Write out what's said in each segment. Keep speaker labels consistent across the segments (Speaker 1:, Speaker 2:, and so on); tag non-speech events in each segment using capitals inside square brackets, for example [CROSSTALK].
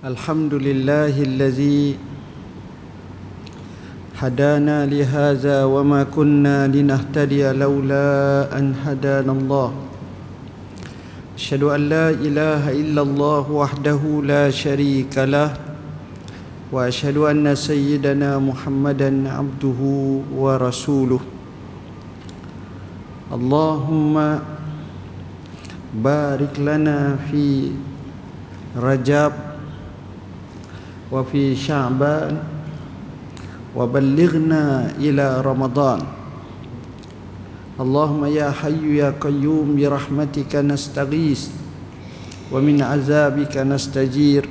Speaker 1: الحمد لله الذي هدانا لهذا وما كنا لنهتدي لولا أن هدانا الله أشهد أن لا إله إلا الله وحده لا شريك له وأشهد أن سيدنا محمدا عبده ورسوله اللهم بارك لنا في رجب وفي شعبان وبلغنا إلى رمضان اللهم يا حي يا قيوم برحمتك نستغيث ومن عذابك نستجير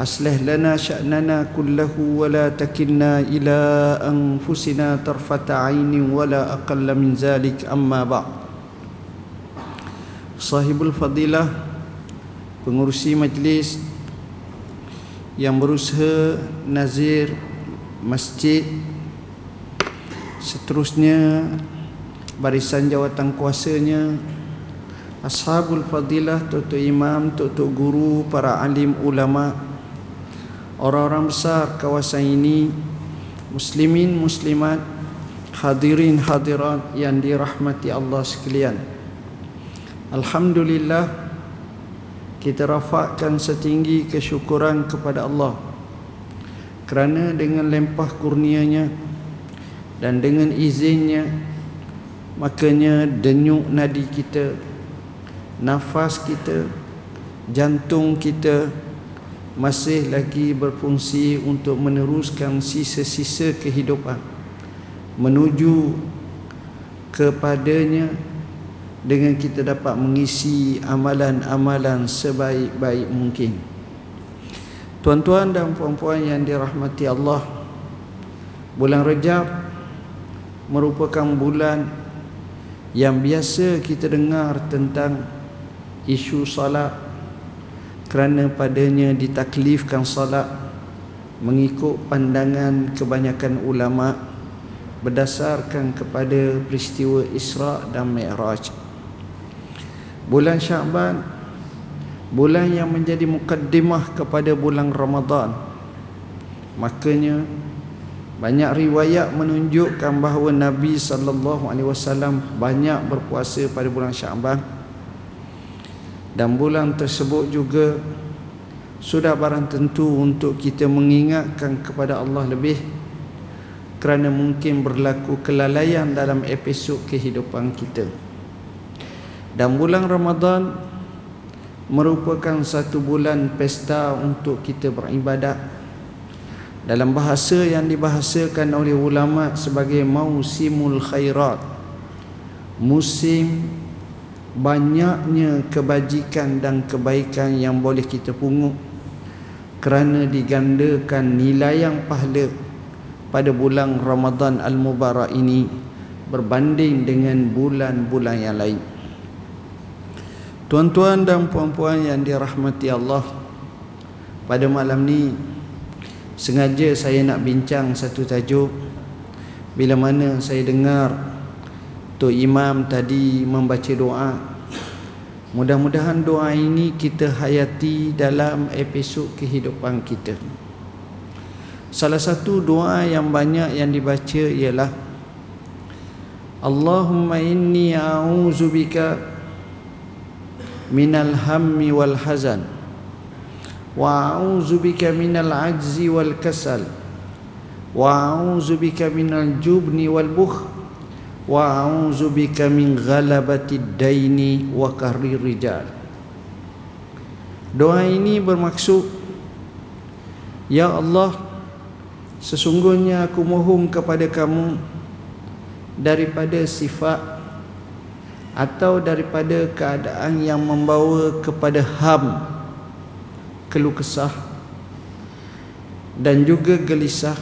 Speaker 1: أصلح لنا شأننا كله ولا تكلنا إلى أنفسنا طرفة عين ولا أقل من ذلك أما بعد صاحب الفضيلة pengurusi majlis yang berusaha nazir masjid seterusnya barisan jawatan kuasanya ashabul fadilah tutu imam tutu guru para alim ulama orang-orang besar kawasan ini muslimin muslimat hadirin hadirat yang dirahmati Allah sekalian. Alhamdulillah kita rafakkan setinggi kesyukuran kepada Allah. Kerana dengan lempah kurnianya dan dengan izinnya makanya denyuk nadi kita nafas kita jantung kita masih lagi berfungsi untuk meneruskan sisa-sisa kehidupan menuju kepadanya dengan kita dapat mengisi amalan-amalan sebaik-baik mungkin. Tuan-tuan dan puan-puan yang dirahmati Allah, bulan Rejab merupakan bulan yang biasa kita dengar tentang isu salat kerana padanya ditaklifkan salat mengikut pandangan kebanyakan ulama berdasarkan kepada peristiwa Isra dan Mi'raj bulan Syaban bulan yang menjadi mukaddimah kepada bulan Ramadan. Makanya banyak riwayat menunjukkan bahawa Nabi sallallahu alaihi wasallam banyak berpuasa pada bulan Syaban dan bulan tersebut juga sudah barang tentu untuk kita mengingatkan kepada Allah lebih kerana mungkin berlaku kelalaian dalam episod kehidupan kita dan bulan Ramadan merupakan satu bulan pesta untuk kita beribadat dalam bahasa yang dibahasakan oleh ulama sebagai mausimul khairat musim banyaknya kebajikan dan kebaikan yang boleh kita pungut kerana digandakan nilai yang pahala pada bulan Ramadan al-Mubarak ini berbanding dengan bulan-bulan yang lain. Tuan-tuan dan puan-puan yang dirahmati Allah Pada malam ni Sengaja saya nak bincang satu tajuk. Bila mana saya dengar Tok Imam tadi membaca doa Mudah-mudahan doa ini kita hayati dalam episod kehidupan kita. Salah satu doa yang banyak yang dibaca ialah Allahumma inni a'udzubika minal hammi wal hazan. Wa a'udzu bika minal ajzi wal kasal. Wa a'udzu bika minal jubni wal bukh. Wa a'udzu bika min ghalabati daini wa kahri rijal. Doa ini bermaksud ya Allah sesungguhnya aku mohon kepada kamu daripada sifat atau daripada keadaan yang membawa kepada ham keluh kesah dan juga gelisah.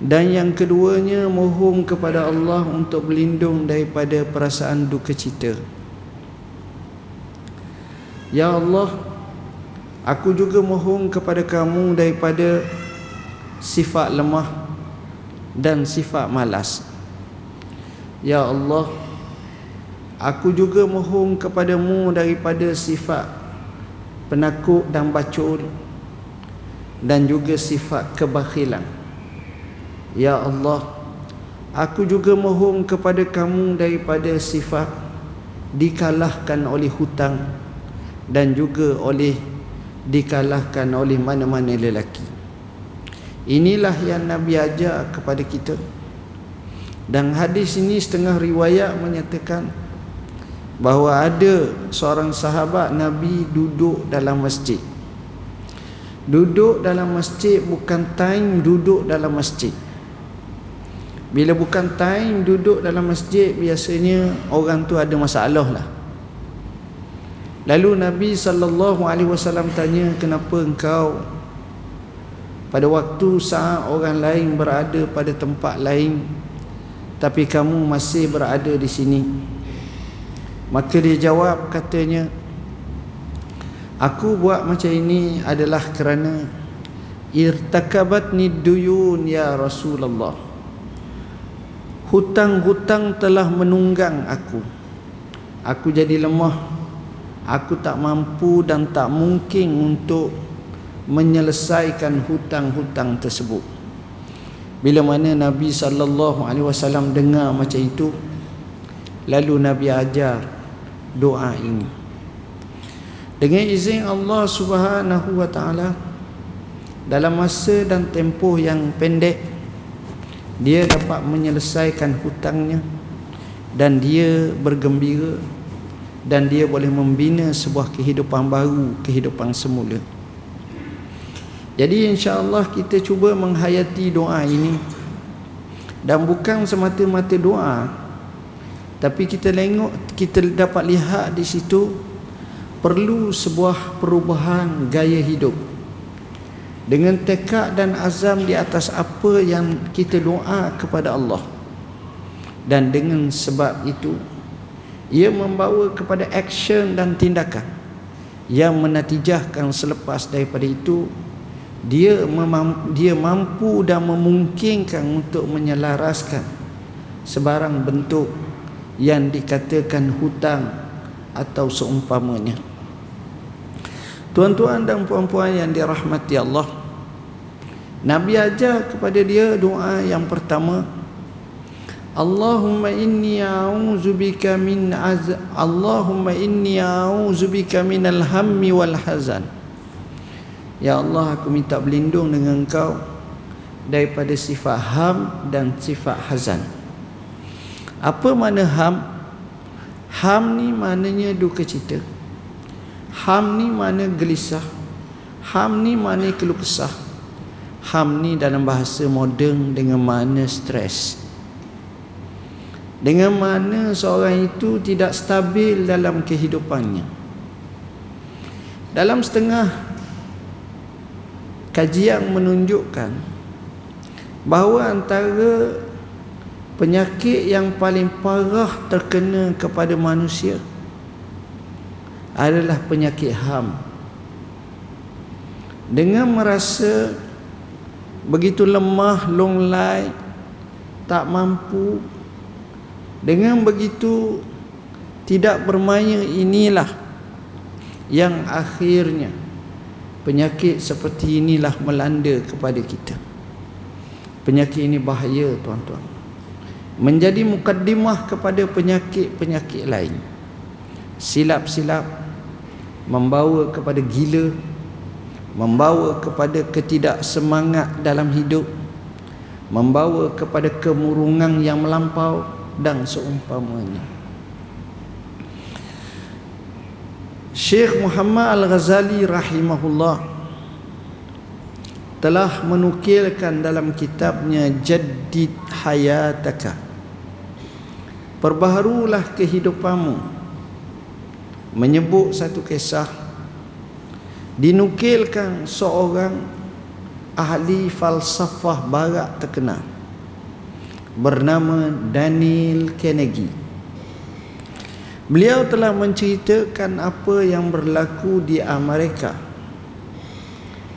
Speaker 1: Dan yang keduanya mohon kepada Allah untuk berlindung daripada perasaan duka cita. Ya Allah aku juga mohon kepada kamu daripada sifat lemah dan sifat malas. Ya Allah Aku juga mohon kepadamu daripada sifat penakut dan bacul dan juga sifat kebakhilan ya Allah aku juga mohon kepada kamu daripada sifat dikalahkan oleh hutang dan juga oleh dikalahkan oleh mana-mana lelaki. Inilah yang Nabi ajar kepada kita. Dan hadis ini setengah riwayat menyatakan bahawa ada seorang sahabat Nabi duduk dalam masjid. Duduk dalam masjid bukan time duduk dalam masjid. Bila bukan time duduk dalam masjid biasanya orang tu ada masalah lah. Lalu Nabi SAW tanya kenapa engkau pada waktu saat orang lain berada pada tempat lain tapi kamu masih berada di sini maka dia jawab katanya aku buat macam ini adalah kerana irtakabatni duyun ya Rasulullah. Hutang-hutang telah menunggang aku. Aku jadi lemah. Aku tak mampu dan tak mungkin untuk menyelesaikan hutang-hutang tersebut. Bila mana Nabi sallallahu alaihi wasallam dengar macam itu lalu Nabi ajar doa ini. Dengan izin Allah Subhanahu wa taala dalam masa dan tempoh yang pendek dia dapat menyelesaikan hutangnya dan dia bergembira dan dia boleh membina sebuah kehidupan baru kehidupan semula. Jadi insya-Allah kita cuba menghayati doa ini dan bukan semata-mata doa tapi kita tengok kita dapat lihat di situ perlu sebuah perubahan gaya hidup. Dengan tekad dan azam di atas apa yang kita doa kepada Allah. Dan dengan sebab itu ia membawa kepada action dan tindakan yang menatijahkan selepas daripada itu dia dia mampu dan memungkinkan untuk menyelaraskan sebarang bentuk yang dikatakan hutang atau seumpamanya. Tuan-tuan dan puan-puan yang dirahmati Allah, Nabi ajar kepada dia doa yang pertama, Allahumma inni a'udzubika min az Allahumma inni a'udzubika minal hammi wal hazan. Ya Allah aku minta berlindung dengan engkau daripada sifat ham dan sifat hazan. Apa makna ham? Ham ni maknanya duka cita. Ham ni makna gelisah. Ham ni makna keluh kesah. Ham ni dalam bahasa moden dengan makna stres. Dengan mana seorang itu tidak stabil dalam kehidupannya. Dalam setengah kajian menunjukkan bahawa antara penyakit yang paling parah terkena kepada manusia adalah penyakit ham dengan merasa begitu lemah longlai tak mampu dengan begitu tidak bermaya inilah yang akhirnya penyakit seperti inilah melanda kepada kita. Penyakit ini bahaya tuan-tuan menjadi mukaddimah kepada penyakit-penyakit lain. Silap-silap membawa kepada gila membawa kepada ketidaksemangat dalam hidup membawa kepada kemurungan yang melampau dan seumpamanya. Syekh Muhammad Al-Ghazali rahimahullah telah menukilkan dalam kitabnya Jaddid Hayataka Perbaharulah kehidupanmu. Menyebut satu kisah. Dinukilkan seorang ahli falsafah barat terkenal. Bernama Daniel Carnegie. Beliau telah menceritakan apa yang berlaku di Amerika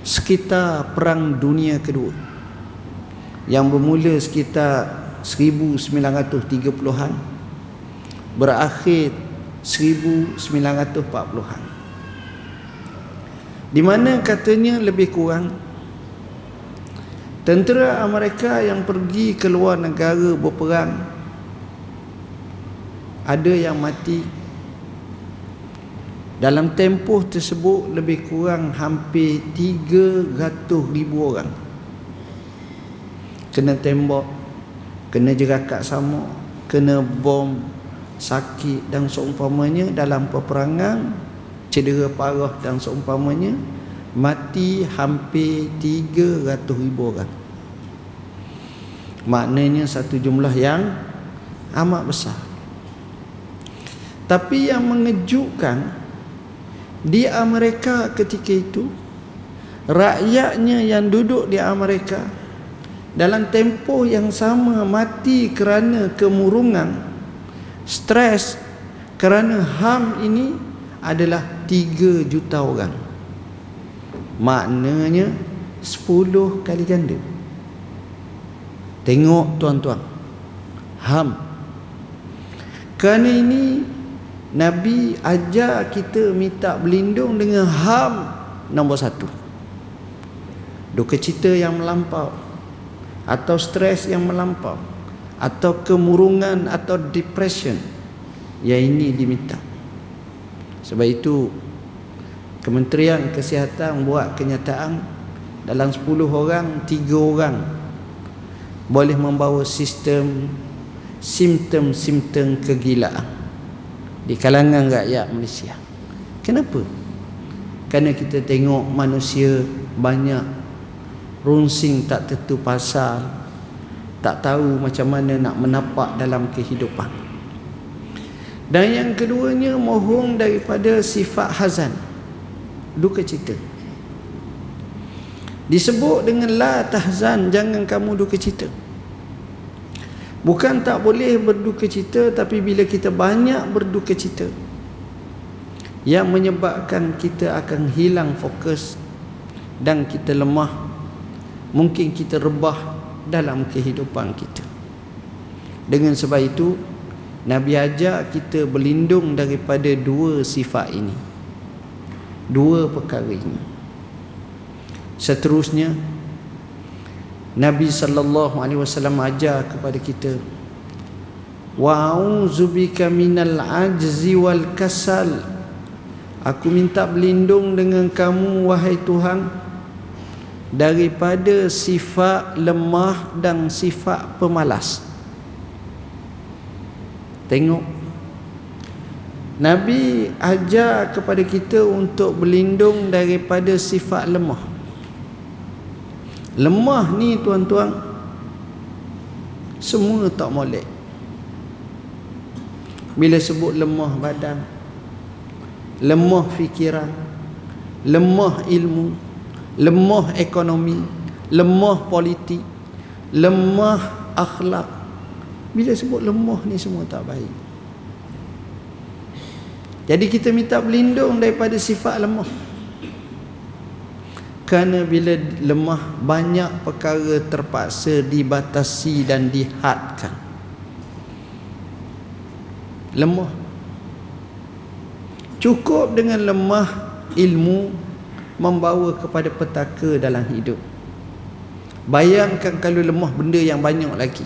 Speaker 1: sekitar Perang Dunia Kedua yang bermula sekitar 1930-an berakhir 1940-an. di mana katanya lebih kurang tentera Amerika yang pergi ke luar negara berperang ada yang mati dalam tempoh tersebut lebih kurang hampir 300 ribu orang kena tembak kena jerakat sama kena bom sakit dan seumpamanya dalam peperangan cedera parah dan seumpamanya mati hampir 300 ribu orang. Maknanya satu jumlah yang amat besar. Tapi yang mengejutkan di Amerika ketika itu rakyatnya yang duduk di Amerika dalam tempoh yang sama mati kerana kemurungan stres. Kerana HAM ini adalah 3 juta orang. Maknanya 10 kali ganda. Tengok tuan-tuan ham kerana ini Nabi ajar kita minta berlindung dengan ham nombor satu. Duka cita yang melampau atau stres yang melampau atau kemurungan atau depression yang ini diminta sebab itu Kementerian Kesihatan buat kenyataan dalam 10 orang 3 orang boleh membawa sistem simptom-simptom kegilaan di kalangan rakyat Malaysia. Kenapa? Kerana kita tengok manusia banyak runsing tak tentu pasal, tak tahu macam mana nak menapak dalam kehidupan. Dan yang keduanya mohon daripada sifat hazan. Duka cita. Disebut dengan la tahzan, jangan kamu duka cita. Bukan tak boleh berduka cita tapi bila kita banyak berduka cita yang menyebabkan kita akan hilang fokus dan kita lemah mungkin kita rebah dalam kehidupan kita. Dengan sebab itu Nabi ajak kita berlindung daripada dua sifat ini. Dua perkara ini. Seterusnya Nabi sallallahu alaihi wasallam ajar kepada kita Wa a'udzubika minal ajzi wal kasal. Aku minta berlindung dengan kamu wahai Tuhan daripada sifat lemah dan sifat pemalas. Tengok. Nabi ajar kepada kita untuk berlindung daripada sifat lemah. Lemah ni tuan-tuan Semua tak molek. Bila sebut lemah badan Lemah fikiran Lemah ilmu Lemah ekonomi Lemah politik Lemah akhlak bila sebut lemah ni semua tak baik. Jadi kita minta berlindung daripada sifat lemah. Kerana bila lemah banyak perkara terpaksa dibatasi dan dihadkan. Lemah. Cukup dengan lemah ilmu membawa kepada petaka dalam hidup. Bayangkan kalau lemah benda yang banyak lagi.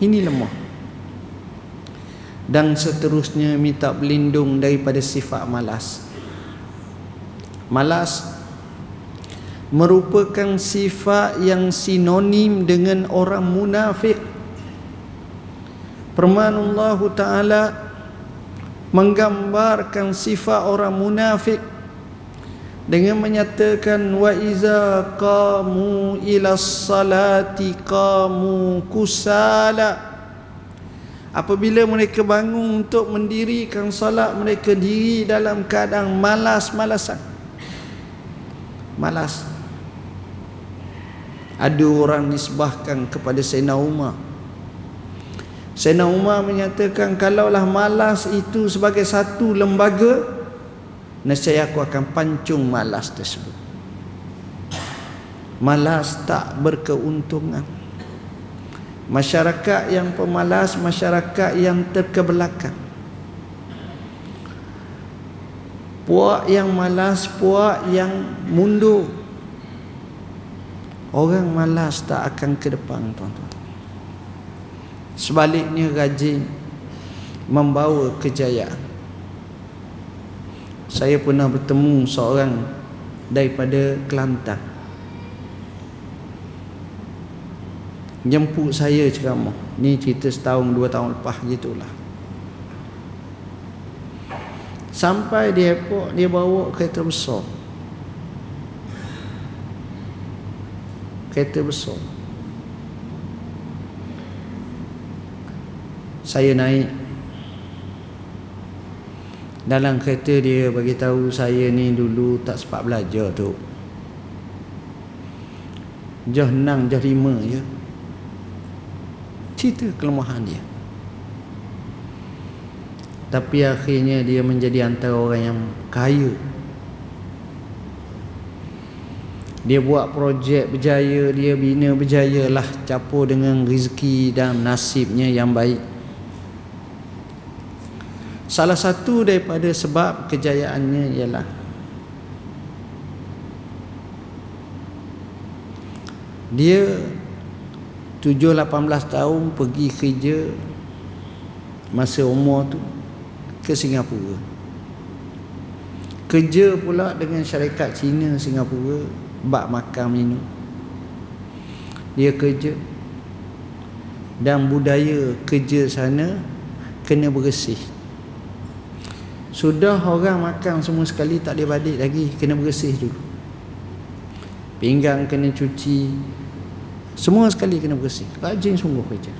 Speaker 1: Ini lemah. Dan seterusnya minta berlindung daripada sifat malas. Malas merupakan sifat yang sinonim dengan orang munafik. Permanullah Ta'ala menggambarkan sifat orang munafik dengan menyatakan wa iza qamu ila salati qamu kusala. Apabila mereka bangun untuk mendirikan salat mereka diri dalam keadaan malas-malasan. Malas. Ada orang nisbahkan kepada Sayyidina Umar. Sayyidina Umar menyatakan kalaulah malas itu sebagai satu lembaga nescaya aku akan pancung malas tersebut. Malas tak berkeuntungan. Masyarakat yang pemalas masyarakat yang terkebelakang. Puak yang malas puak yang mundur. Orang malas tak akan ke depan tuan-tuan. Sebaliknya rajin membawa kejayaan saya pernah bertemu seorang daripada Kelantan jemput saya ceramah ni cerita setahun dua tahun lepas gitulah Sampai di airport dia bawa kereta besar. Kereta besar. Saya naik dalam kereta dia bagi tahu saya ni dulu tak sempat belajar tu. Jah enam, jah lima je. Cerita kelemahan dia tapi akhirnya dia menjadi antara orang yang kaya dia buat projek berjaya dia bina berjaya lah capur dengan rezeki dan nasibnya yang baik salah satu daripada sebab kejayaannya ialah dia 7-18 tahun pergi kerja masa umur tu ke Singapura. Kerja pula dengan syarikat Cina Singapura bak makan minum. Dia kerja dan budaya kerja sana kena bersih sudah orang makan semua sekali tak boleh balik lagi kena bersih dulu pinggang kena cuci semua sekali kena bersih rajin sungguh kerja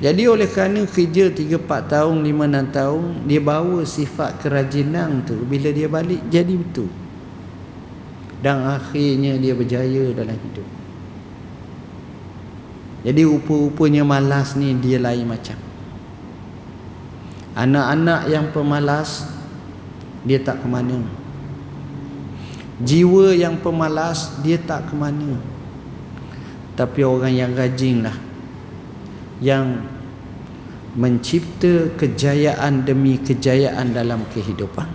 Speaker 1: jadi oleh kerana kerja 3 4 tahun 5 6 tahun dia bawa sifat kerajinan tu bila dia balik jadi betul. Dan akhirnya dia berjaya dalam hidup. Jadi rupa-rupanya malas ni dia lain macam. Anak-anak yang pemalas dia tak ke mana. Jiwa yang pemalas dia tak ke mana. Tapi orang yang rajin lah yang mencipta kejayaan demi kejayaan dalam kehidupan.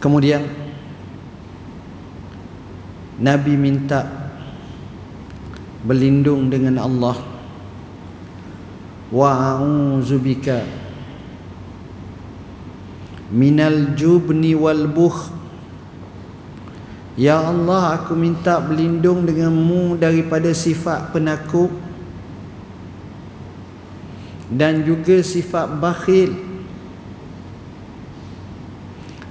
Speaker 1: Kemudian Nabi minta berlindung dengan Allah wa a'udzubika minal jubni wal bukh. Ya Allah aku minta berlindung denganmu daripada sifat penakut dan juga sifat bakhil.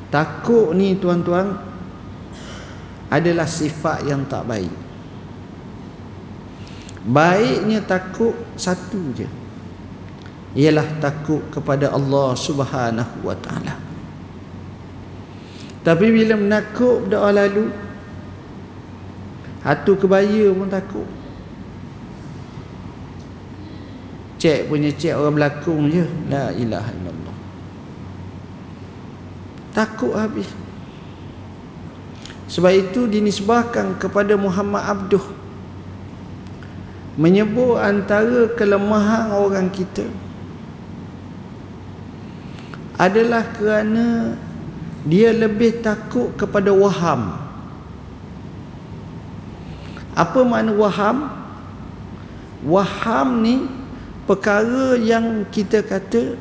Speaker 1: Takut ni tuan-tuan adalah sifat yang tak baik. Baiknya takut satu je ialah takut kepada Allah Subhanahu wa taala. Tapi bila menakut berdoa lalu Hatu kebaya pun takut. Cek punya cek orang belakang je La ilaha illallah. Takut habis. Sebab itu dinisbahkan kepada Muhammad Abduh Menyebut antara kelemahan orang kita Adalah kerana dia lebih takut kepada waham. Apa makna waham? Waham ni perkara yang kita kata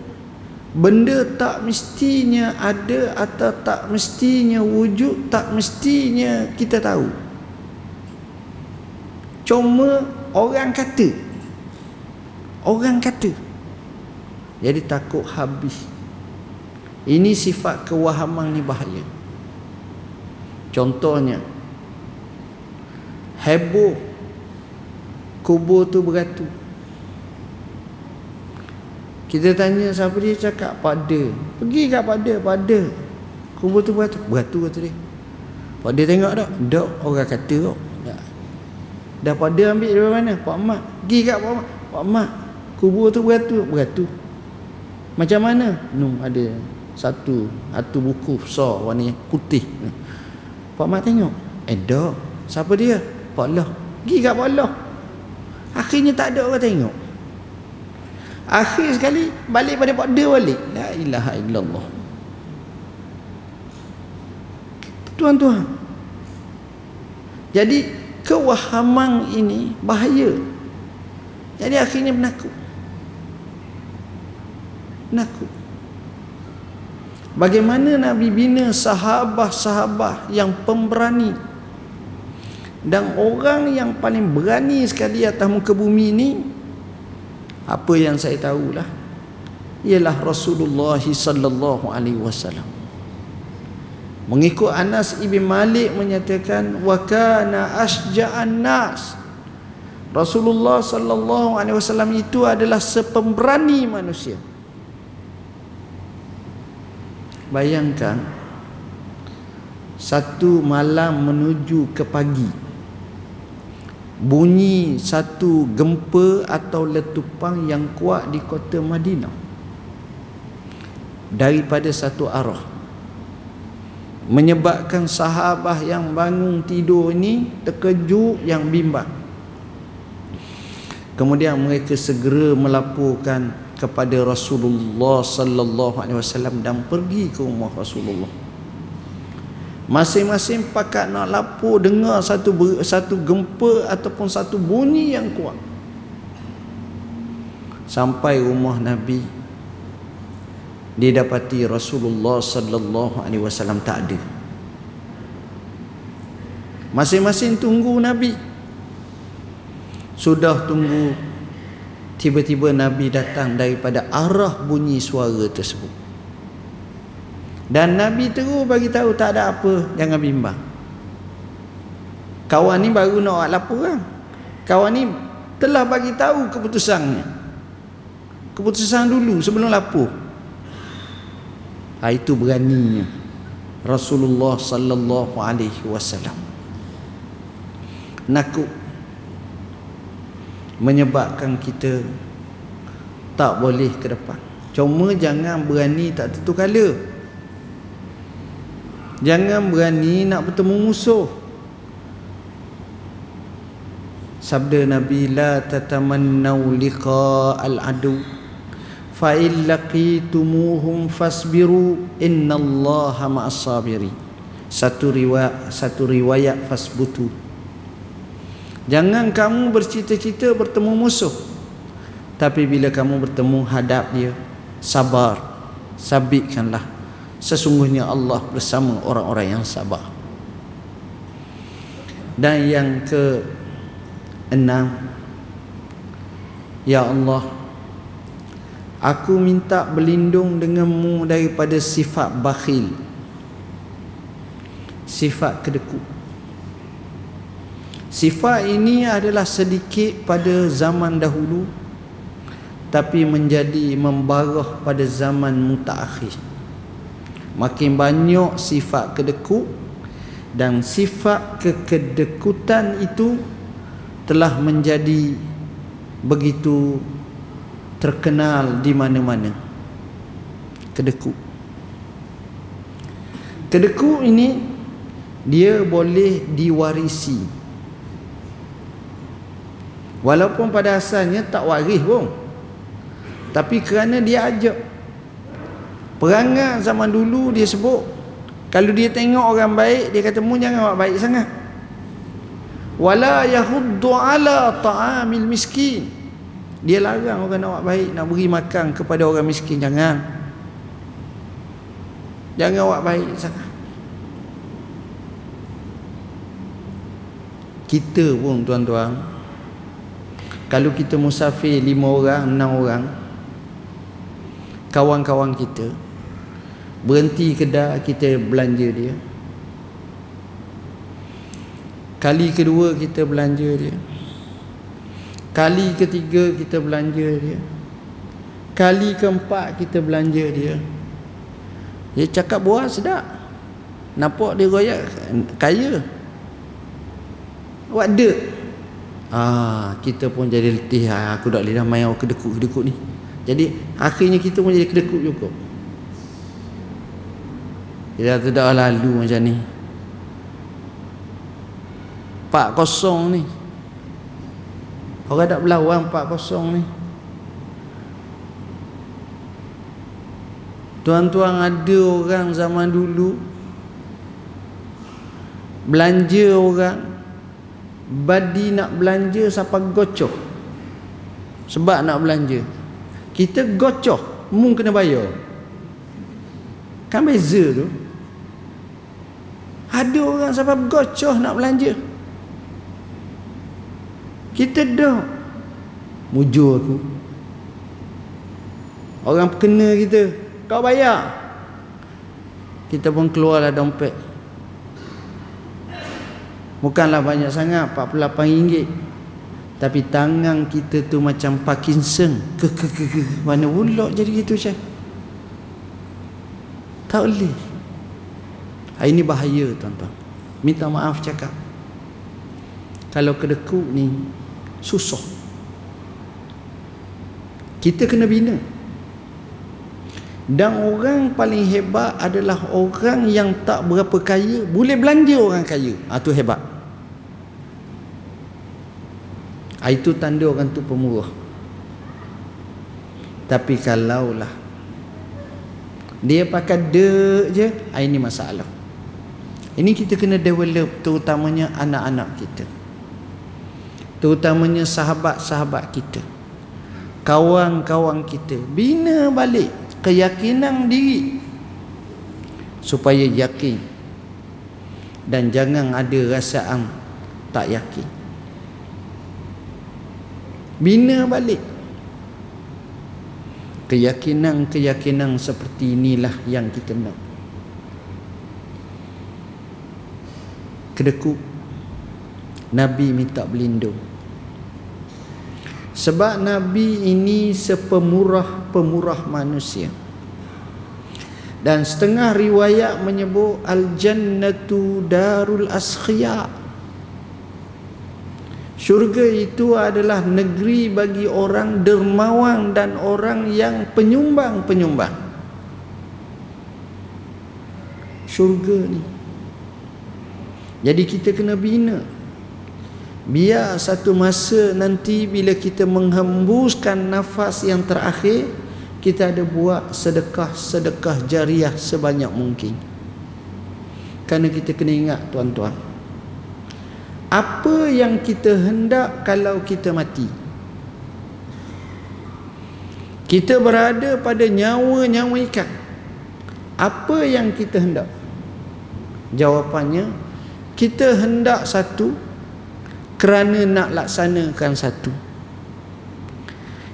Speaker 1: benda tak mestinya ada atau tak mestinya wujud tak mestinya kita tahu. Cuma orang kata. Orang kata. Jadi takut habis ini sifat kewahaman ni bahaya. Contohnya heboh kubur tu beratu. Kita tanya siapa dia cakap pada. Pergi kat pada, pada. Kubur tu beratu, beratu kata dia. Pada tengok tak? Dok orang kata. Tak. Dah pada ambil dari mana? Pak Mat. Pergi kat Pak Mat. Pak Mat. Kubur tu beratu, beratu. Macam mana? Nung ada satu satu buku besar warna putih. Pak Mat tengok eh dah siapa dia? Pak Allah pergi kat Pak Allah akhirnya tak ada orang tengok. Akhir sekali balik pada pak dia balik. La ilaha illallah. Tuan-tuan. Jadi kewahaman ini bahaya. Jadi akhirnya menakut. Menakut Bagaimana Nabi bina sahabat-sahabat yang pemberani dan orang yang paling berani sekali atas muka bumi ini apa yang saya tahulah ialah Rasulullah sallallahu alaihi wasallam. Mengikut Anas ibn Malik menyatakan wa kana asja'an nas. Rasulullah sallallahu alaihi wasallam itu adalah sepemberani manusia. Bayangkan Satu malam menuju ke pagi Bunyi satu gempa atau letupan yang kuat di kota Madinah. Daripada satu arah Menyebabkan sahabat yang bangun tidur ini Terkejut yang bimbang. Kemudian mereka segera melaporkan kepada Rasulullah sallallahu alaihi wasallam dan pergi ke rumah Rasulullah. Masing-masing pakat nak lapor dengar satu satu gempa ataupun satu bunyi yang kuat. Sampai rumah Nabi didapati Rasulullah sallallahu alaihi wasallam tak ada. Masing-masing tunggu Nabi. Sudah tunggu tiba-tiba Nabi datang daripada arah bunyi suara tersebut. Dan Nabi terus bagi tahu tak ada apa jangan bimbang. Kawan ni baru nak lapor kan? Kawan ni telah bagi tahu keputusannya. Keputusan dulu sebelum lapor ha, itu beraninya Rasulullah sallallahu alaihi wasallam. Nakut menyebabkan kita tak boleh ke depan. Cuma jangan berani tak tentu kala. Jangan berani nak bertemu musuh. Sabda nabi la tatamannau liqa al adu. Fa in laqitumuhum fasbiru innallaha ma'as sabirin satu riwayat satu riwayat fasbutu Jangan kamu bercita-cita bertemu musuh. Tapi bila kamu bertemu hadap dia, sabar. Sabitkanlah. Sesungguhnya Allah bersama orang-orang yang sabar. Dan yang ke enam. Ya Allah. Aku minta berlindung denganmu daripada sifat bakhil. Sifat kedekut. Sifat ini adalah sedikit pada zaman dahulu tapi menjadi membarah pada zaman mutaakhir. Makin banyak sifat kedekut dan sifat kekedekutan itu telah menjadi begitu terkenal di mana-mana. Kedekut. Kedekut ini dia boleh diwarisi Walaupun pada asalnya tak waris pun. Tapi kerana dia ajak. Perangai zaman dulu dia sebut. Kalau dia tengok orang baik, dia kata, mu jangan buat baik sangat. Wala yahuddu ala ta'amil miskin. Dia larang orang nak buat baik, nak beri makan kepada orang miskin. Jangan. Jangan buat baik sangat. Kita pun tuan-tuan, kalau kita musafir lima orang, enam orang kawan-kawan kita berhenti kedai kita belanja dia. Kali kedua kita belanja dia. Kali ketiga kita belanja dia. Kali keempat kita belanja dia. Dia cakap buah sedap. Nampak dia royak kaya. The Ah, kita pun jadi letih ah, aku dah lidah main kedekut-kedekut ni. Jadi akhirnya kita pun jadi kedekut juga. Kita tidak lalu macam ni. Pak kosong ni. Orang tak berlawan pak kosong ni. Tuan-tuan ada orang zaman dulu belanja orang badi nak belanja siapa gocoh. Sebab nak belanja. Kita gocoh mung kena bayar. Kan beza tu? Ada orang siapa gocoh nak belanja. Kita dah. Mujur aku. Orang kena kita kau bayar. Kita pun keluarlah dompet Bukanlah banyak sangat 48 ringgit Tapi tangan kita tu macam Parkinson. Ke, ke, ke, ke. Mana pula jadi gitu Syah. Tak boleh. Ini bahaya tuan-tuan. Minta maaf cakap. Kalau kedekut ni Susah. Kita kena bina. Dan orang paling hebat adalah orang yang tak berapa kaya boleh belanja orang kaya. Ah tu hebat. Ah, itu tanda orang tu pemurah. Tapi kalaulah dia pakai de je, ah, ini masalah. Ini kita kena develop terutamanya anak-anak kita. Terutamanya sahabat-sahabat kita. Kawan-kawan kita. Bina balik keyakinan diri supaya yakin dan jangan ada rasaan tak yakin bina balik keyakinan-keyakinan seperti inilah yang kita nak kedekut Nabi minta berlindung sebab Nabi ini sepemurah-pemurah manusia. Dan setengah riwayat menyebut Al-Jannatu Darul Askhiya. Syurga itu adalah negeri bagi orang dermawan dan orang yang penyumbang-penyumbang. Syurga ni. Jadi kita kena bina biar satu masa nanti bila kita menghembuskan nafas yang terakhir kita ada buat sedekah-sedekah jariah sebanyak mungkin kerana kita kena ingat tuan-tuan apa yang kita hendak kalau kita mati? Kita berada pada nyawa-nyawa ikan. Apa yang kita hendak? Jawapannya kita hendak satu kerana nak laksanakan satu.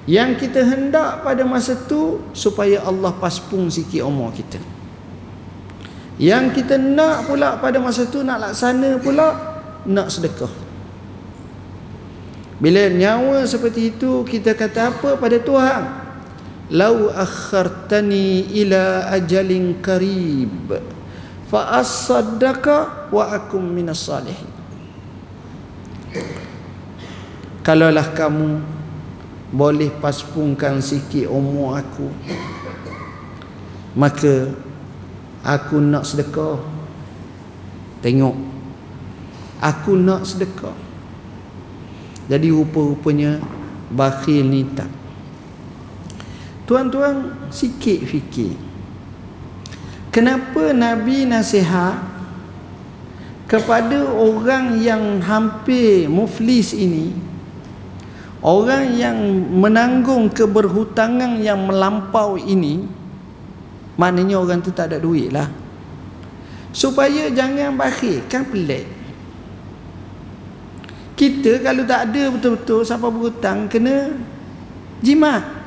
Speaker 1: Yang kita hendak pada masa tu supaya Allah paspung sikit umur kita. Yang kita nak pula pada masa tu nak laksana pula nak sedekah. Bila nyawa seperti itu kita kata apa pada Tuhan? Lau akhartani ila ajalin karib. Fa asaddaka wa akum minas salihin. Kalaulah kamu boleh paspungkan sikit umur aku Maka aku nak sedekah. Tengok Aku nak sedekah. Jadi rupa-rupanya Bakhil ni tak. Tuan-tuan sikit fikir Kenapa Nabi nasihat kepada orang yang hampir muflis ini? Orang yang menanggung keberhutangan yang melampau ini maknanya orang tu tak ada duit lah. Supaya jangan bakhil kan pelik kita kalau tak ada betul-betul siapa berhutang kena jimat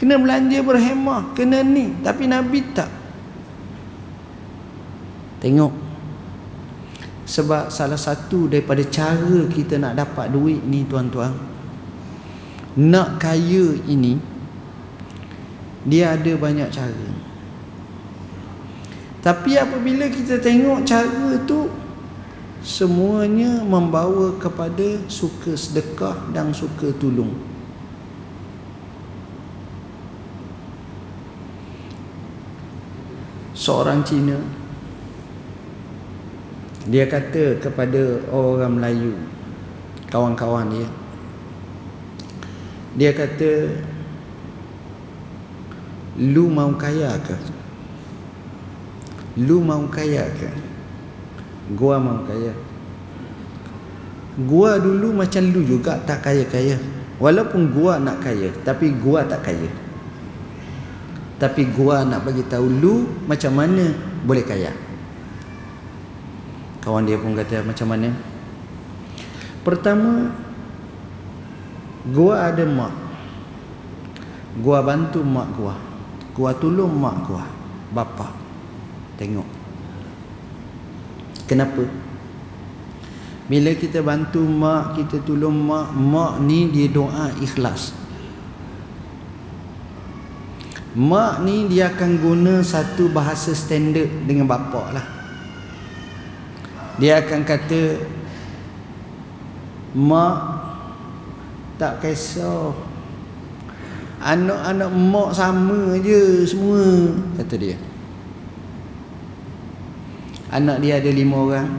Speaker 1: kena belanja berhemah kena ni. Tapi Nabi tak. Tengok. Sebab salah satu daripada cara kita nak dapat duit ni tuan-tuan. Nak kaya ini dia ada banyak cara. Tapi apabila kita tengok cara tu semuanya membawa kepada suka sedekah dan suka tolong seorang Cina dia kata kepada orang Melayu kawan-kawan dia dia kata lu mau kaya ke? Lu mau kaya ke gua mau kaya. Gua dulu macam lu juga tak kaya-kaya. Walaupun gua nak kaya tapi gua tak kaya. Tapi gua nak bagi tahu lu macam mana boleh kaya. Kawan dia pun kata macam mana? Pertama gua ada mak. Gua bantu mak gua. Gua tolong mak gua bapa. Tengok kenapa bila kita bantu mak, kita tolong mak, mak ni dia doa ikhlas. Mak ni dia akan guna satu bahasa standard dengan bapa lah. Dia akan kata, Mak tak kisah. Anak-anak mak sama je semua, kata dia. Anak dia ada lima orang.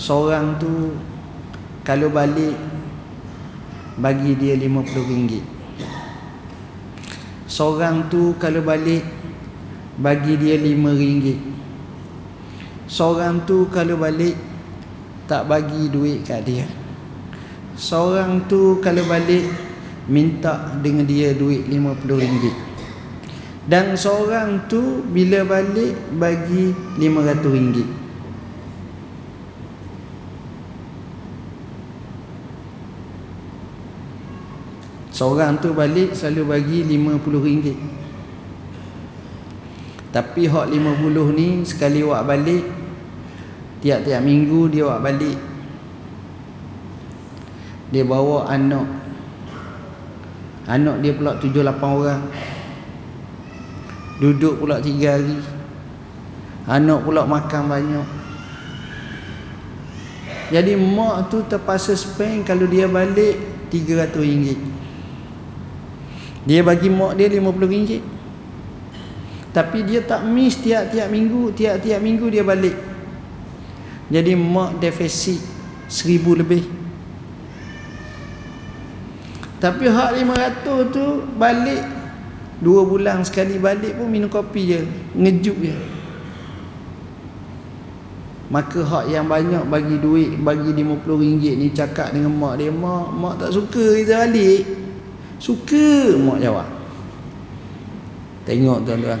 Speaker 1: Seorang tu kalau balik bagi dia RM50 seorang tu kalau balik bagi dia RM5 seorang tu kalau balik tak bagi duit kat dia. Seorang tu kalau balik minta dengan dia duit RM50 dan seorang tu bila balik bagi RM500 Seorang tu balik selalu bagi RM50 Tapi hak RM50 ni sekali awak balik Tiap-tiap minggu dia awak balik. Dia bawa anak. Anak dia pula tujuh lapan orang Duduk pula tiga hari. Anak pula makan banyak. Jadi mak tu terpaksa spend kalau dia balik RM300 dia bagi mak dia RM50 Tapi dia tak miss tiap-tiap minggu Tiap-tiap minggu dia balik. Jadi mak defisit Seribu lebih. Tapi hak RM500 tu Balik Dua bulan sekali balik pun minum kopi je Ngejuk je. Maka hak yang banyak bagi duit Bagi RM50 ni cakap dengan mak dia Mak, mak tak suka kita balik. Suka mak jawab. Tengok tuan-tuan.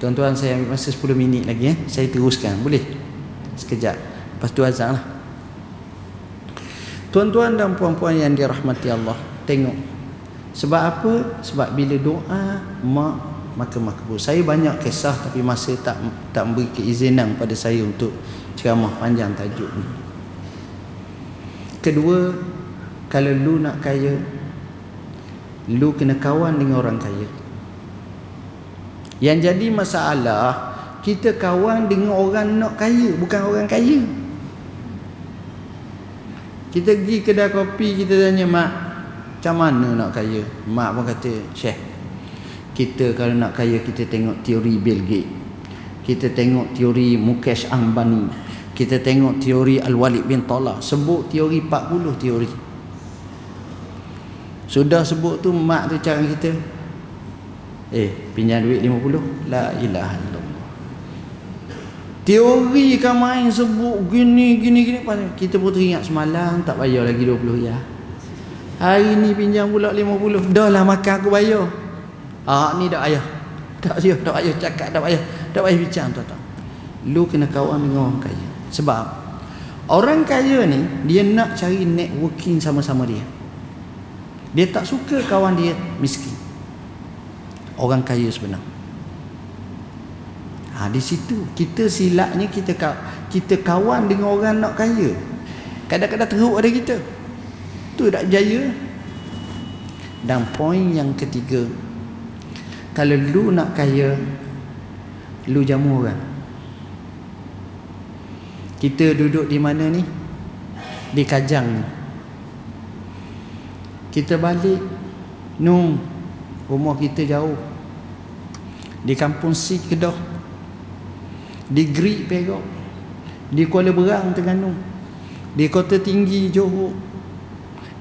Speaker 1: Tuan-tuan saya ambil masa 10 minit lagi eh. Saya teruskan boleh? Sekejap. Lepas tu azan lah. Tuan-tuan dan puan-puan yang dirahmati Allah Tengok Sebab apa? Sebab bila doa Mak maka makbul. Saya banyak kisah Tapi masa tak tak memberi keizinan pada saya Untuk ceramah panjang tajuk ni. Kedua Kalau lu nak kaya lu kena kawan dengan orang kaya. Yang jadi masalah kita kawan dengan orang nak kaya bukan orang kaya. Kita pergi kedai kopi kita tanya mak macam mana nak kaya mak pun kata syekh kita kalau nak kaya kita tengok teori Bill Gates kita tengok teori Mukesh Ambani kita tengok teori Al-Walid bin Talha sebut teori 40 teori sudah sebut tu mak tu cara kita. Eh, pinjam duit 50. La ilaha illallah. Teori kan main sebut gini gini gini kita pun teringat semalam tak bayar lagi 20 ya. Hari ni pinjam pula 50. Dah lah makan aku bayar. Ah ni dak ayah. Tak ayah, tak ayah cakap dak ayah. Tak ayah bincang tu tak. Lu kena kawan dengan orang kaya. Sebab orang kaya ni dia nak cari networking sama-sama dia. Dia tak suka kawan dia miskin. Orang kaya sebenar. Ha, di situ kita silapnya kita kita kawan dengan orang nak kaya. Kadang-kadang teruk ada kita. Tu tak jaya. Dan poin yang ketiga. Kalau lu nak kaya, lu jamu orang. Kita duduk di mana ni? Di Kajang ni kita balik no rumah kita jauh di kampung Si Kedah di Gri Perak di Kuala Berang Terengganu di Kota Tinggi Johor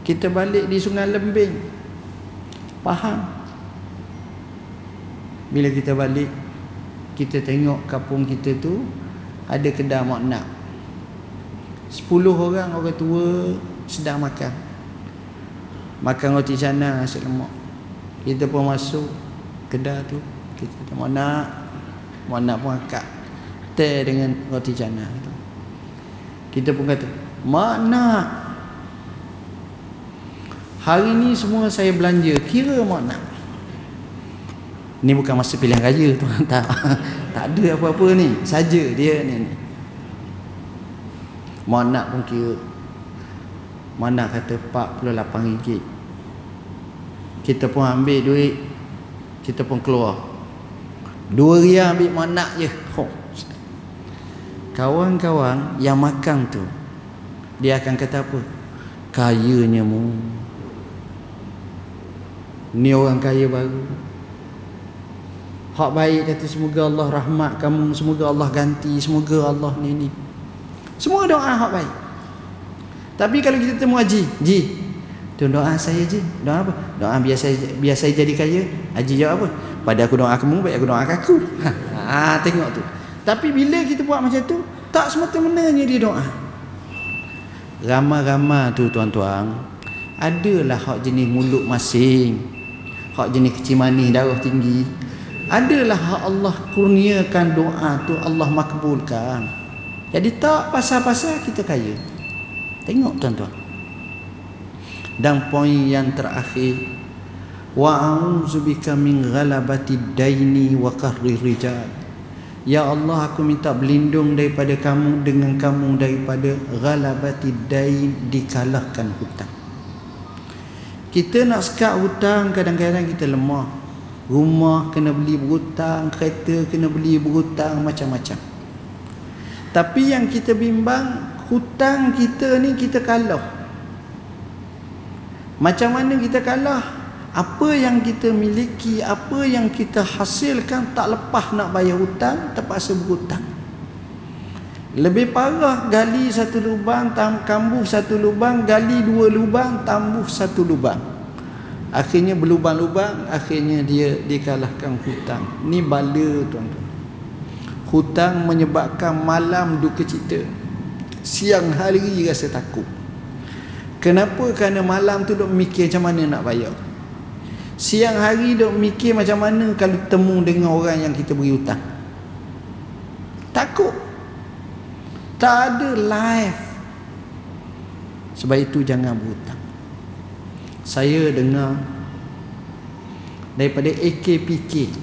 Speaker 1: kita balik di Sungai Lembing. Faham? Bila kita balik kita tengok kampung kita tu ada kedai mak nak. 10 orang orang tua sedang makan. Makan roti canai nasi lemak. Kita pun masuk kedai tu kita kata mak nak. Mak nak pun akak teh dengan roti canai tu. Kita pun kata mak nak hari ni semua saya belanja. Kira mak nak. Ni bukan masa pilihan raya [LAUGHS] tuan. Tak tak ada apa-apa ni. Saja dia ni ni. Mak nak pun kira. Mak nak kata 48 ringgit kita pun ambil duit. Kita pun keluar. Dua rial ambil mak nak je. Oh. kawan-kawan yang makan tu dia akan kata apa? Kayanya mu ni orang kaya baru Hak baik kata semoga Allah rahmat kamu, semoga Allah ganti, semoga Allah ni ni. Semua doa hak baik. Tapi kalau kita temu haji, ji. Tu doa saya je. Doa apa? Doa biar saya jadi kaya. Haji jawab apa? Pada aku doa kamu, baik aku doa aku. Ha, tengok tu. Tapi bila kita buat macam tu, tak semata-menanya dia doa. Ramai-ramai tu tuan-tuan, adalah hak jenis mulut masing. Hak jenis kecil manis darah tinggi. Adalah hak Allah kurniakan doa tu Allah makbulkan. Jadi tak pasal-pasal kita kaya. Tengok tuan-tuan. Dan poin yang terakhir wa a'udzubika min ghalabati daini wa qahri rijal. Ya Allah aku minta berlindung daripada kamu dengan kamu daripada ghalabati dain dikalahkan hutang kita nak sekat hutang kadang-kadang kita lemah Rumah kena beli berhutang, kereta kena beli berhutang, macam-macam. Tapi yang kita bimbang, hutang kita ni kita kalah. Macam mana kita kalah? Apa yang kita miliki, apa yang kita hasilkan tak lepas nak bayar hutang, terpaksa berhutang. Lebih parah gali satu lubang, tam, kambuh satu lubang, gali dua lubang, tambuh satu lubang. Akhirnya berlubang-lubang akhirnya dia dikalahkan hutang. Ni bala tuan-tuan. Hutang menyebabkan malam duka cita. Siang hari rasa takut. Kenapa? Kerana malam tu duk mikir macam mana nak bayar. Siang hari duk mikir macam mana kalau temu dengan orang yang kita beri hutang takut tak ada life. Sebab itu jangan berhutang. Saya dengar daripada AKPK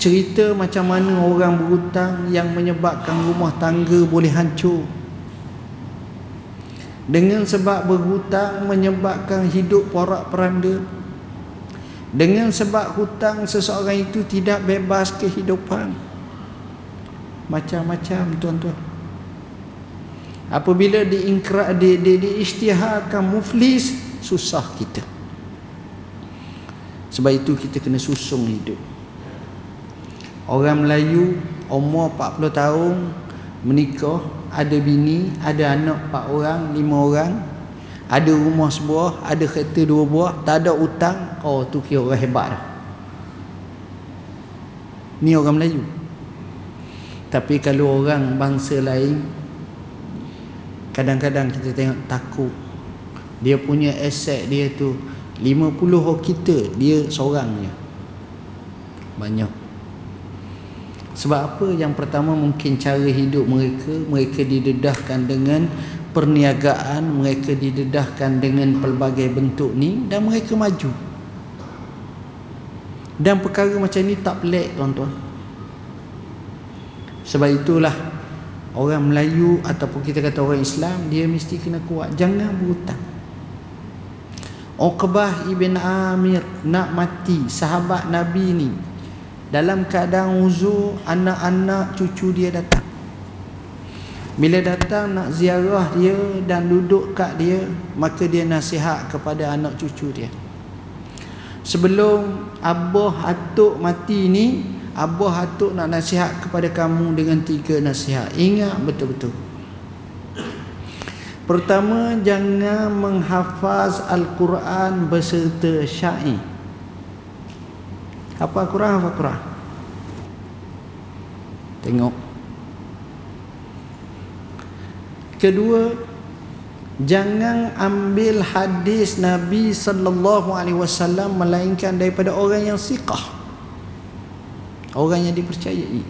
Speaker 1: cerita macam mana orang berhutang yang menyebabkan rumah tangga boleh hancur. Dengan sebab berhutang menyebabkan hidup porak peranda. Dengan sebab hutang seseorang itu tidak bebas kehidupan. Macam-macam tuan-tuan apabila diingkrak di, di, diisytiharkan muflis susah kita. Sebab itu kita kena susung hidup. Orang Melayu umur 40 tahun menikah ada bini ada anak 4 orang 5 orang. Ada rumah sebuah ada kereta dua buah tak ada hutang. Oh tu kira orang hebat dah. Ni orang Melayu. Tapi kalau orang bangsa lain kadang-kadang kita tengok takut. Dia punya aset dia tu 50 orang kita dia seorang je. Banyak. Sebab apa? Yang pertama mungkin cara hidup mereka mereka didedahkan dengan perniagaan mereka didedahkan dengan pelbagai bentuk ni dan mereka maju. Dan perkara macam ni tak pelik tuan-tuan. Sebab itulah orang Melayu ataupun kita kata orang Islam dia mesti kena kuat. Jangan berhutang. Uqbah ibn Amir nak mati sahabat Nabi ni dalam keadaan uzur anak-anak cucu dia datang. Bila datang nak ziarah dia dan duduk kat dia maka dia nasihat kepada anak cucu dia. Sebelum abah atuk mati ni abah atuk nak nasihat kepada kamu dengan tiga nasihat ingat betul-betul Pertama jangan menghafaz Al-Quran beserta syair. Apa Quran apa Quran? Tengok. Kedua, jangan ambil hadis Nabi sallallahu alaihi wasallam melainkan daripada orang yang siqah. Orang yang dipercayai.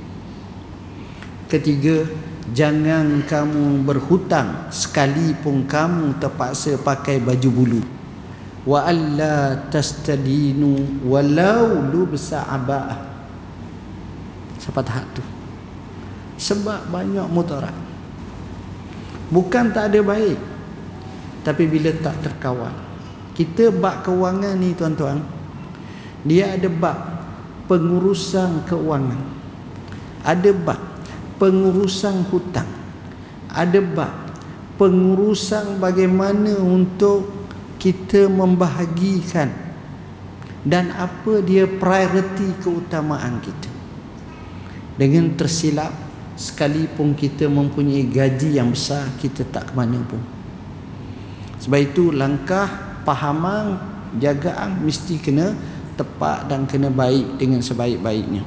Speaker 1: Ketiga, jangan kamu berhutang sekalipun kamu terpaksa pakai baju bulu. Wa alla tastadinu walau lubsa aba'ah. Siapa tahap tu? Sebab banyak mudarat. Bukan tak ada baik, tapi bila tak terkawal kita bab kewangan ni tuan-tuan dia ada bab pengurusan keuangan. Ada bab pengurusan hutang. Ada bab pengurusan bagaimana untuk kita membahagikan dan apa dia prioriti keutamaan kita. Dengan tersilap sekalipun kita mempunyai gaji yang besar kita tak ke mana pun. Sebab itu langkah pahaman jagaan mesti kena tepat dan kena baik dengan sebaik-baiknya.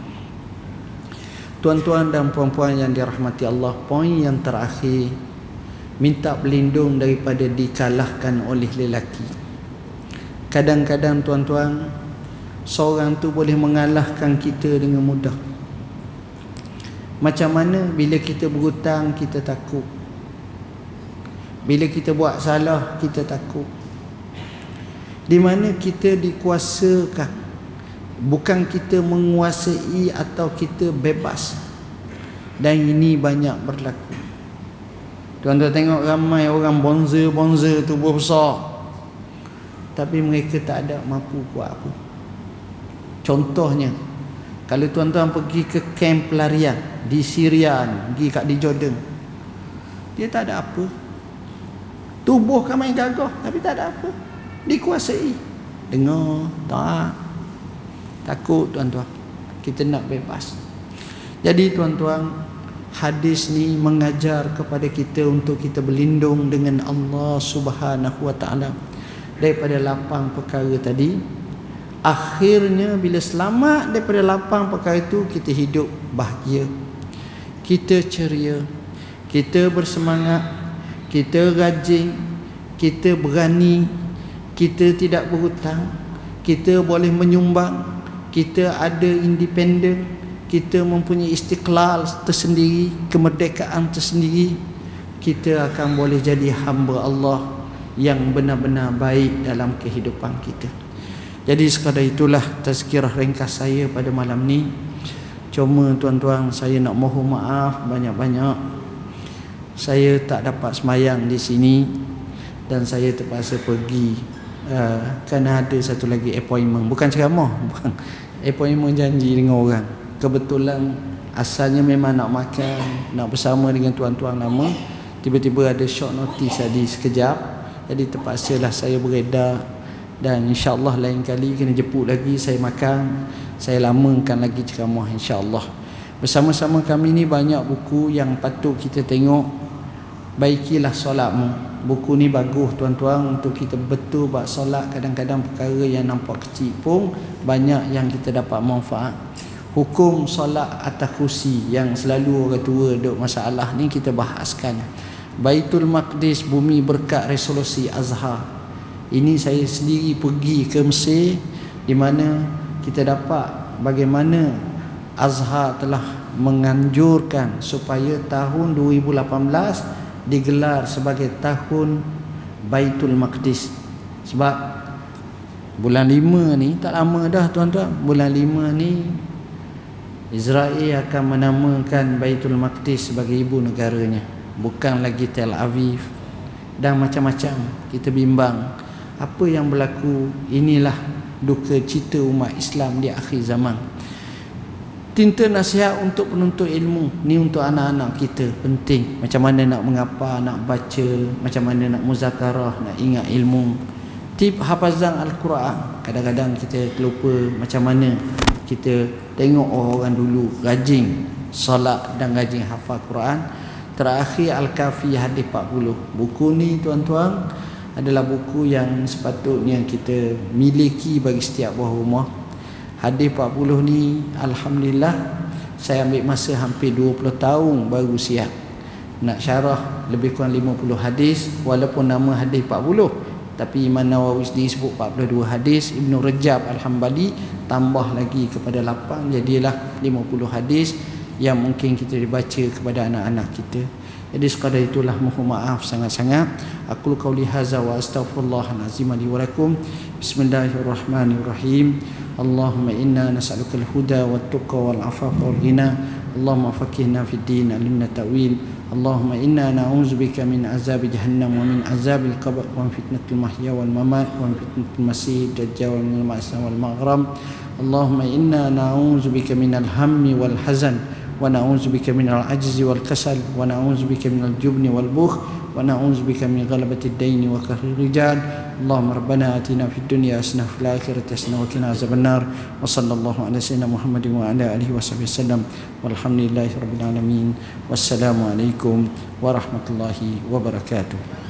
Speaker 1: Tuan-tuan dan puan-puan yang dirahmati Allah, poin yang terakhir minta berlindung daripada dikalahkan oleh lelaki. Kadang-kadang tuan-tuan seorang tu boleh mengalahkan kita dengan mudah. Macam mana bila kita berhutang kita takut bila kita buat salah kita takut di mana kita dikuasakan? Bukan kita menguasai atau kita bebas. Dan ini banyak berlaku. Tuan-tuan tengok ramai orang bonza-bonza tubuh besar. Tapi mereka tak ada mampu buat apa. Contohnya kalau tuan-tuan pergi ke kamp pelarian di Syria pergi kat di Jordan dia tak ada apa. Tubuh kan main gagah tapi tak ada apa. Dikuasai. Dengar, tak. Takut tuan-tuan. Kita nak bebas. Jadi tuan-tuan, hadis ni mengajar kepada kita untuk kita berlindung dengan Allah Subhanahu Wa Taala daripada lapang perkara tadi. Akhirnya bila selamat daripada lapang perkara itu kita hidup bahagia. Kita ceria. Kita bersemangat kita rajin kita berani kita tidak berhutang. Kita boleh menyumbang. Kita ada independen kita mempunyai istiqlal tersendiri kemerdekaan tersendiri. Kita akan boleh jadi hamba Allah yang benar-benar baik dalam kehidupan kita. Jadi sekadar itulah tazkirah ringkas saya pada malam ni. Cuma tuan-tuan saya nak mohon maaf banyak-banyak. Saya tak dapat semayang di sini dan saya terpaksa pergi uh, kerana ada satu lagi appointment. Bukan ceramah [LAUGHS] bukan. Appointment janji dengan orang. Kebetulan asalnya memang nak makan nak bersama dengan tuan-tuan lama tiba-tiba ada short notice tadi sekejap. Jadi terpaksa lah saya beredar dan insyaAllah lain kali kena jemput lagi saya makan saya lamakan lagi ceramah insyaAllah. Bersama-sama kami ni banyak buku yang patut kita tengok. Baikilah solatmu buku ni bagus tuan-tuan untuk kita betul buat solat. Kadang-kadang perkara yang nampak kecil pun banyak yang kita dapat manfaat. Hukum solat atas kursi yang selalu orang tua duk masalah ni kita bahaskan. Baitul Maqdis bumi berkat resolusi Azhar. Ini saya sendiri pergi ke Mesir di mana kita dapat bagaimana Azhar telah menganjurkan supaya tahun 2018 digelar sebagai tahun Baitul Maqdis. Sebab bulan 5 ni tak lama dah tuan-tuan bulan 5 ni Israel akan menamakan Baitul Maqdis sebagai ibu negaranya. Bukan lagi Tel Aviv dan macam-macam. Kita bimbang apa yang berlaku inilah duka cita umat Islam di akhir zaman tinta nasihat untuk penuntut ilmu. Ni untuk anak-anak kita. Penting. Macam mana nak mengapa nak baca macam mana nak muzakarah nak ingat ilmu. Tip hafazan al-Quran. Kadang-kadang kita terlupa macam mana kita tengok orang dulu rajin solat dan rajin hafal Quran. Terakhir al-kafi hadis 40 buku ni tuan-tuan adalah buku yang sepatutnya kita miliki bagi setiap buah rumah hadis 40 ni alhamdulillah saya ambil masa hampir 20 tahun baru siap. Nak syarah lebih kurang 50 hadis walaupun nama hadis 40 tapi Imam Nawawi sendiri sebut 42 hadis. Ibn Rajab Al-Hambali tambah lagi kepada 8 jadilah 50 hadis yang mungkin kita dibaca kepada anak-anak kita. Jadi sekadar itulah mohon maaf sangat-sangat. Aku qauli hadza wa astaghfirullahalazim lakum. Bismillahirrahmanirrahim Allahumma inna nas'aluka al-huda wat-tuqa wal-afafa wal-ghina Allahumma faqihna fid din alimna ta'wil اللهم إنا نعوذ بك من عذاب جهنم ومن عذاب القبر ومن فتنة المحيا والممات ومن فتنة المسيح الدجال ومن المأسى والمغرم اللهم إنا نعوذ بك من الهم والحزن ونعوذ بك من العجز والكسل ونعوذ بك من الجبن والبخل ونعوذ بك من غلبة الدين وكره الرجال. اللهم ربنا آتنا في الدنيا حسنة في الآخرة حسنة وقنا عذاب النار. وصلى الله على سيدنا محمد وعلى آله وصحبه وسلم. والحمد لله رب العالمين. والسلام عليكم ورحمة الله وبركاته.